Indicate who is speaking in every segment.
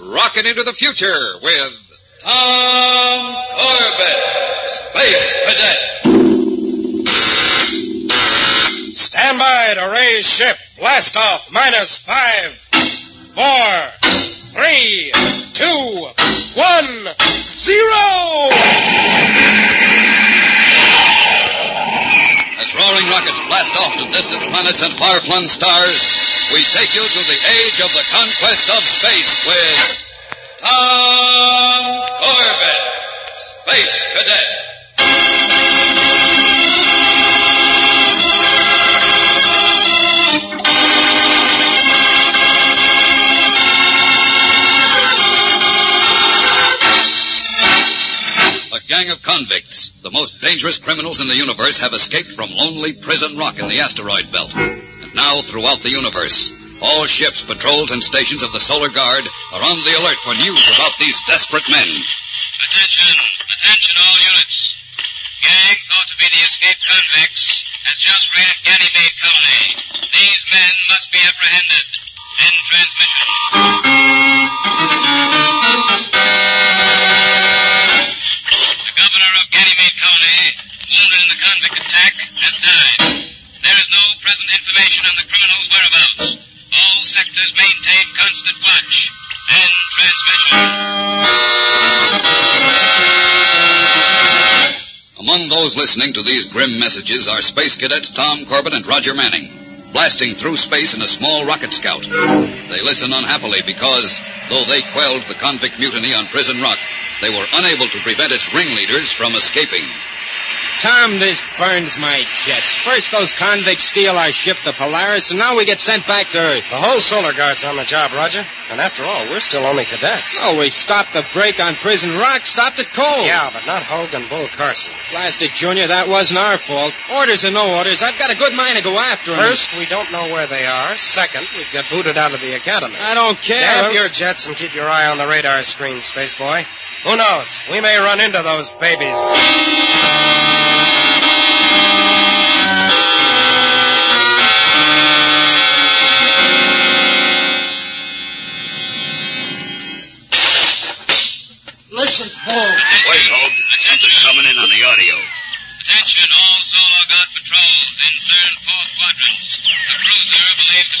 Speaker 1: rocking into the future with Tom Corbett, Space Cadet. Stand by to raise ship. Blast off. Minus five, four, three, two, one, zero. Roaring rockets blast off to distant planets and far-flung stars, we take you to the age of the conquest of space with Tom Corbett, Space Cadet. Gang of convicts, the most dangerous criminals in the universe, have escaped from lonely prison rock in the asteroid belt. And now, throughout the universe, all ships, patrols, and stations of the Solar Guard are on the alert for news about these desperate men.
Speaker 2: Attention, attention all units. Gang thought to be the escaped convicts has just raided Ganymede Colony. These men must be apprehended. End transmission. Information on the criminal's whereabouts. All sectors maintain constant watch. End transmission.
Speaker 1: Among those listening to these grim messages are Space Cadets Tom Corbett and Roger Manning, blasting through space in a small rocket scout. They listen unhappily because, though they quelled the convict mutiny on Prison Rock, they were unable to prevent its ringleaders from escaping.
Speaker 3: Tom, this burns my jets. First those convicts steal our ship, the Polaris, and now we get sent back to Earth.
Speaker 4: The whole Solar Guard's on the job, Roger. And after all, we're still only cadets.
Speaker 3: Oh, we stopped the break on Prison Rock, stopped it cold.
Speaker 4: Yeah, but not Hogue and Bull Carson.
Speaker 3: Blasted, Junior, that wasn't our fault. Orders or no orders, I've got a good mind to go after them.
Speaker 4: First, we don't know where they are. Second, we've got booted out of the academy.
Speaker 3: I don't care.
Speaker 4: Damn your jets and keep your eye on the radar screen, Space Boy. Who knows? We may run into those babies.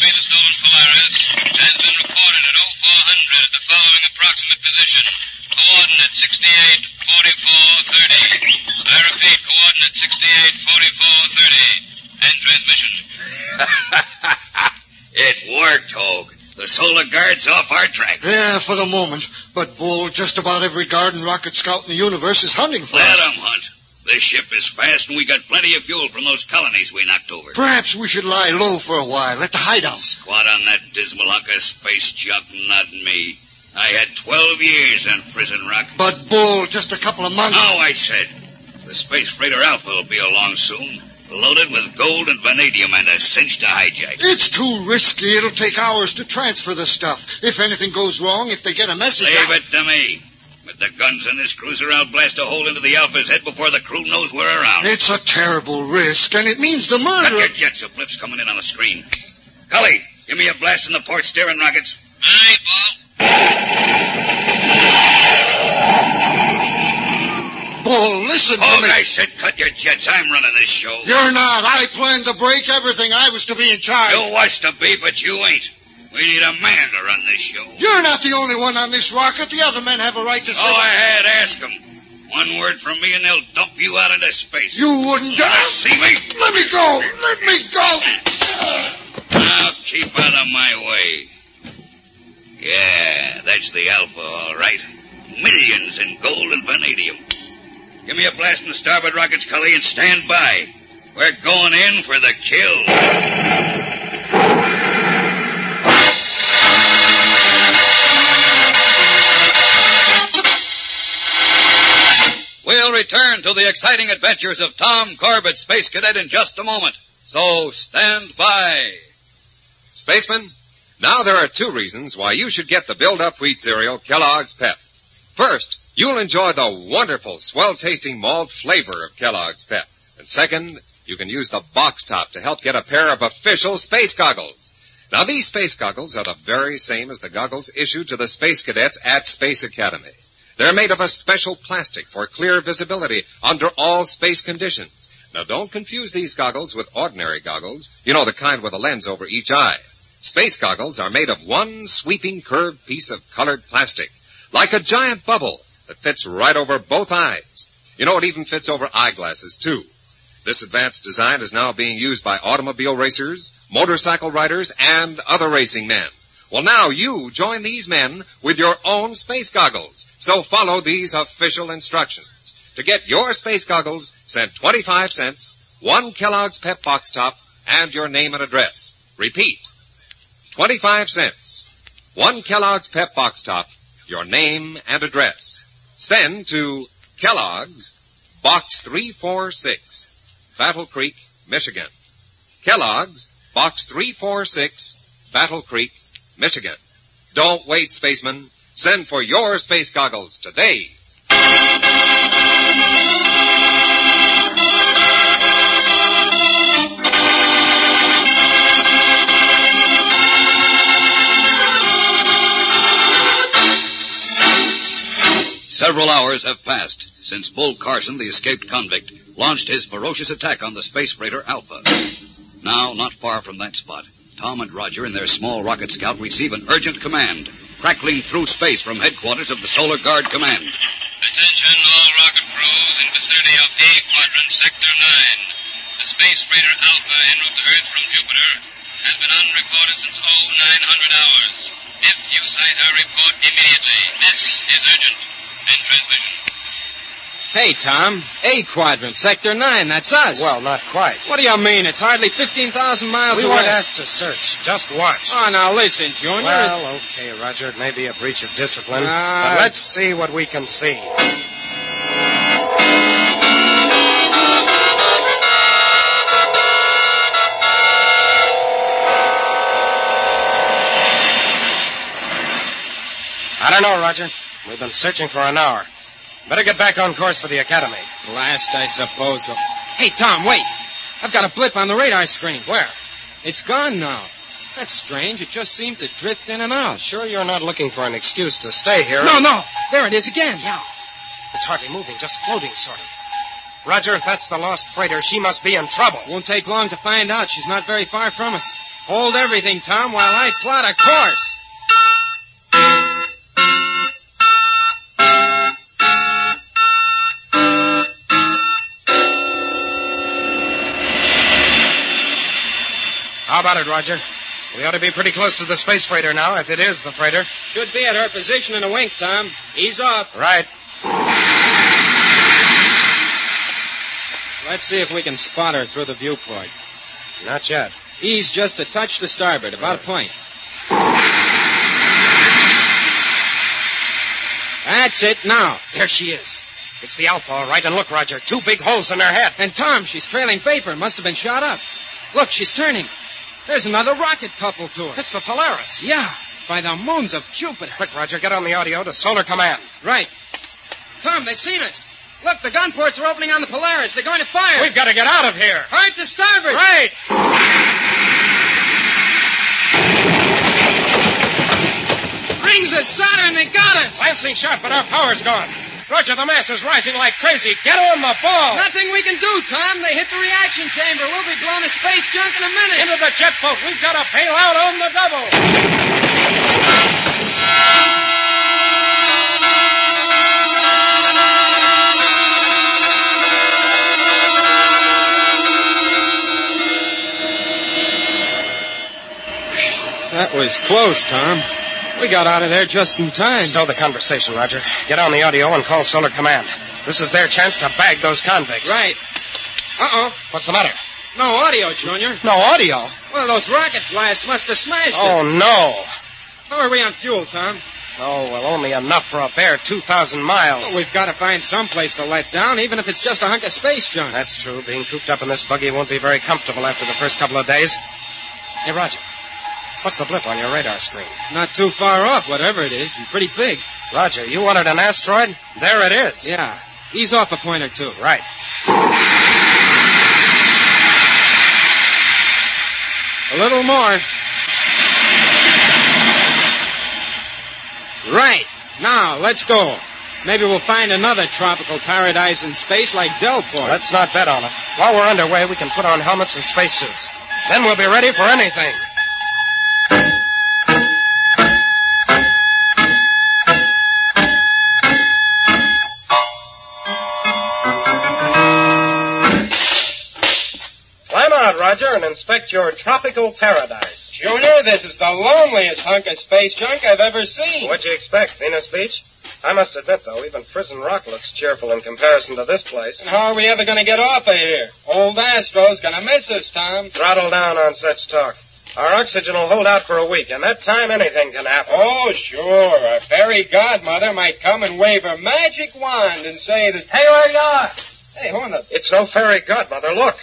Speaker 2: Believed to be the stolen Polaris, has been reported at 0400 at the following approximate position. Coordinate 684430. I repeat, coordinate 684430. End transmission.
Speaker 1: it worked, Hogue. The Solar Guard's off our track.
Speaker 5: Yeah, for the moment. But, Bull, just about every guard and rocket scout in the universe is hunting for
Speaker 1: Let
Speaker 5: us.
Speaker 1: 'em hunt. This ship is fast, and we got plenty of fuel from those colonies we knocked over.
Speaker 5: Perhaps we should lie low for a while at the hideout.
Speaker 1: Squat on that dismal hunk of space junk, not me. I had 12 years on Prison Rock.
Speaker 5: But, Bull, just a couple of months.
Speaker 1: No, I said. The space freighter Alpha will be along soon, loaded with gold and vanadium and a cinch to hijack.
Speaker 5: It's too risky. It'll take hours to transfer the stuff. If anything goes wrong, if they get a message.
Speaker 1: Leave
Speaker 5: I-
Speaker 1: it to me. With the guns in this cruiser, I'll blast a hole into the Alpha's head before the crew knows we're around.
Speaker 5: It's a terrible risk, and it means the murder.
Speaker 1: Cut your jets, a blip's coming in on the screen. Cully, give me a blast in the port steering rockets.
Speaker 2: Aye, Paul.
Speaker 5: Bull, listen to
Speaker 1: Hold,
Speaker 5: me.
Speaker 1: I said cut your jets. I'm running this show.
Speaker 5: You're not. I planned to break, everything. I was to be in charge.
Speaker 1: You was to be, but you ain't. We need a man to run this show.
Speaker 5: You're not the only one on this rocket. The other men have a right to say.
Speaker 1: Go ahead, ask them. One word from me and they'll dump you out into space.
Speaker 5: You wouldn't do
Speaker 1: Wanna see me?
Speaker 5: Let me go. Let me go.
Speaker 1: Now keep out of my way. Yeah, that's the Alpha, all right. Millions in gold and vanadium. Give me a blast in the starboard rockets, Cully, and stand by. We're going in for the kill. Return to the exciting adventures of Tom Corbett, Space Cadet, in just a moment. So stand by.
Speaker 6: Spaceman, now there are two reasons why you should get the build-up wheat cereal Kellogg's Pep. First, you'll enjoy the wonderful, swell-tasting malt flavor of Kellogg's Pep. And second, you can use the box top to help get a pair of official space goggles. Now these space goggles are the very same as the goggles issued to the space cadets at Space Academy. They're made of a special plastic for clear visibility under all space conditions. Now don't confuse these goggles with ordinary goggles. You know, the kind with a lens over each eye. Space goggles are made of one sweeping curved piece of colored plastic, like a giant bubble that fits right over both eyes. You know, it even fits over eyeglasses too. This advanced design is now being used by automobile racers, motorcycle riders, and other racing men. Well, now you join these men with your own space goggles. So follow these official instructions. To get your space goggles, send 25 cents, one Kellogg's Pep Box Top, and your name and address. Repeat. 25 cents, one Kellogg's Pep Box Top, your name and address. Send to Kellogg's, Box 346, Battle Creek, Michigan. Kellogg's, Box 346, Battle Creek, Michigan. Don't wait, spaceman. Send for your space goggles today.
Speaker 1: Several hours have passed since Bull Carson, the escaped convict, launched his ferocious attack on the space freighter Alpha. Now, not far from that spot, Tom and Roger in their small rocket scout receive an urgent command, crackling through space from headquarters of the Solar Guard Command.
Speaker 2: Attention all rocket crews in vicinity of A Quadrant, Sector 9. The space freighter Alpha en route to Earth from Jupiter has been unreported since 0900 hours. If you sight her, report immediately. This is urgent. End transmission.
Speaker 3: Hey, Tom. A quadrant, sector nine. That's us.
Speaker 4: Well, not quite.
Speaker 3: what do you mean? It's hardly 15,000 miles
Speaker 4: We
Speaker 3: away.
Speaker 4: weren't asked to search. Just watch.
Speaker 3: Oh, now listen, Junior.
Speaker 4: Well, okay, Roger. It may be a breach of discipline,
Speaker 3: Ah.
Speaker 4: but let's see what we can see. I don't know, Roger. We've been searching for an hour. Better get back on course for the academy.
Speaker 3: Blast, I suppose. Hey, Tom, wait. I've got a blip on the radar screen.
Speaker 4: Where?
Speaker 3: It's gone now. That's strange. It just seemed to drift in and out.
Speaker 4: Sure you're not looking for an excuse to stay here?
Speaker 3: No, no. There it is again.
Speaker 4: Yeah. It's hardly moving, just floating, sort of. Roger, if that's the lost freighter, she must be in trouble.
Speaker 3: Won't take long to find out. She's not very far from us. Hold everything, Tom, while I plot a course.
Speaker 4: How about it, Roger? We ought to be pretty close to the space freighter now, if it is the freighter.
Speaker 3: Should be at her position in a wink, Tom. Ease off.
Speaker 4: Right.
Speaker 3: Let's see if we can spot her through the viewport.
Speaker 4: Not yet.
Speaker 3: Ease just a touch to starboard, about a point. That's it now.
Speaker 4: There she is. It's the Alpha, all right. And look, Roger, two big holes in her head.
Speaker 3: And Tom, she's trailing vapor. Must have been shot up. Look, she's turning. There's another rocket coupled to her.
Speaker 4: It's the Polaris.
Speaker 3: Yeah, by the moons of Jupiter.
Speaker 4: Quick, Roger, get on the audio to Solar Command.
Speaker 3: Right. Tom, they've seen us. Look, the gun ports are opening on the Polaris. They're going to fire.
Speaker 4: We've got to get out of here.
Speaker 3: Hard to starboard.
Speaker 4: Right.
Speaker 3: Rings of Saturn, they got us.
Speaker 4: Lancing shot, but our power's gone.
Speaker 3: Roger, the mass is rising like crazy. Get on the ball.
Speaker 7: Nothing we can do, Tom. They hit the reaction chamber. We'll be blown to space junk in a minute.
Speaker 3: Into the jet boat. We've got to bail out on the double. That was close, Tom. We got out of there just in time.
Speaker 4: Stow the conversation, Roger. Get on the audio and call Solar Command. This is their chance to bag those convicts.
Speaker 3: Right. Uh-oh.
Speaker 4: What's the matter?
Speaker 3: No audio, Junior.
Speaker 4: No audio?
Speaker 3: Well, those rocket blasts must have smashed
Speaker 4: Oh,
Speaker 3: it.
Speaker 4: no.
Speaker 3: How are we on fuel, Tom?
Speaker 4: Oh, well, only enough for a bare 2,000 miles.
Speaker 3: Well, we've got to find some place to let down, even if it's just a hunk of space junk.
Speaker 4: That's true. Being cooped up in this buggy won't be very comfortable after the first couple of days. Hey, Roger. What's the blip on your radar screen?
Speaker 3: Not too far off, whatever it is, and pretty big.
Speaker 4: Roger, you wanted an asteroid? There it is.
Speaker 3: Yeah. He's off a point or two.
Speaker 4: Right.
Speaker 3: A little more. Right. Now, let's go. Maybe we'll find another tropical paradise in space like Delport.
Speaker 4: Let's not bet on it. While we're underway, we can put on helmets and spacesuits. Then we'll be ready for anything. Roger, and inspect your tropical paradise.
Speaker 3: Junior, this is the loneliest hunk of space junk I've ever seen.
Speaker 4: What'd you expect, Venus Beach? I must admit, though, even Prison Rock looks cheerful in comparison to this place.
Speaker 3: And how are we ever going to get off of here? Old Astro's going to miss us, Tom.
Speaker 4: Throttle down on such talk. Our oxygen will hold out for a week, and that time anything can happen.
Speaker 3: Oh, sure. A fairy godmother might come and wave her magic wand and say that, hey, where you are? Hey, who in the...
Speaker 4: It's no fairy godmother. Look.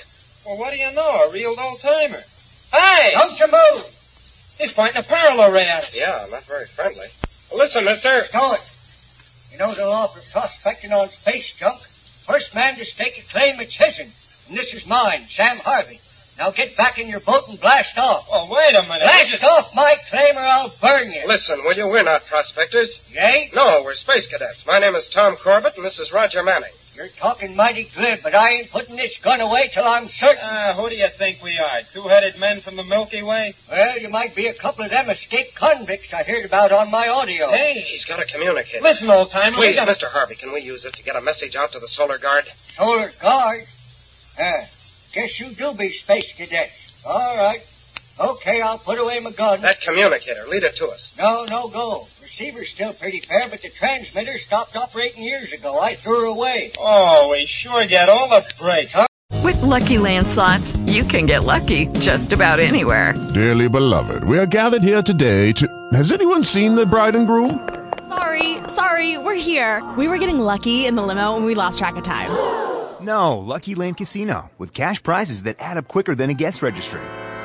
Speaker 3: Well, what do you know? A real old-timer. Hey! Don't you move! He's pointing a paralo-ray at us.
Speaker 4: Yeah, not very friendly. Listen, mister.
Speaker 8: Know it. You know the law for prospecting on space junk. First man to stake a claim, it's his. And this is mine, Sam Harvey. Now get back in your boat and blast off.
Speaker 3: Oh, wait a minute.
Speaker 8: Blast off my claim or I'll burn you.
Speaker 4: Listen, will you? We're not prospectors.
Speaker 8: Yay?
Speaker 4: No, we're space cadets. My name is Tom Corbett, and this is Roger Manning.
Speaker 8: You're talking mighty glib, but I ain't putting this gun away till I'm certain.
Speaker 3: Ah, who do you think we are? Two-headed men from the Milky Way?
Speaker 8: Well, you might be a couple of them escaped convicts I heard about on my audio.
Speaker 3: Hey,
Speaker 4: He's got a communicator.
Speaker 3: listen, old-timer. we
Speaker 4: Please,
Speaker 3: gotta-
Speaker 4: Mr. Harvey, can we use it to get a message out to the Solar Guard?
Speaker 8: Solar Guard? Uh, guess you do be space cadets. All right. Okay, I'll put away my gun.
Speaker 4: That communicator, lead it to us.
Speaker 8: No, no go. Receiver's still pretty fair, but the transmitter stopped operating years ago. I threw her away.
Speaker 3: Oh, we sure get all the breaks. Huh?
Speaker 9: With Lucky Land slots, you can get lucky just about anywhere.
Speaker 10: Dearly beloved, we are gathered here today to. Has anyone seen the bride and groom?
Speaker 11: Sorry, sorry, we're here. We were getting lucky in the limo and we lost track of time.
Speaker 12: No, Lucky Land Casino, with cash prizes that add up quicker than a guest registry.